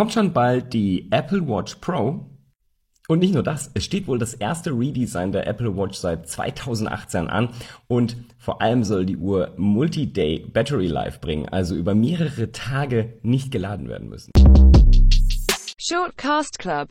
kommt schon bald die Apple Watch Pro. Und nicht nur das, es steht wohl das erste Redesign der Apple Watch seit 2018 an und vor allem soll die Uhr Multi-Day Battery Life bringen, also über mehrere Tage nicht geladen werden müssen. Shortcast Club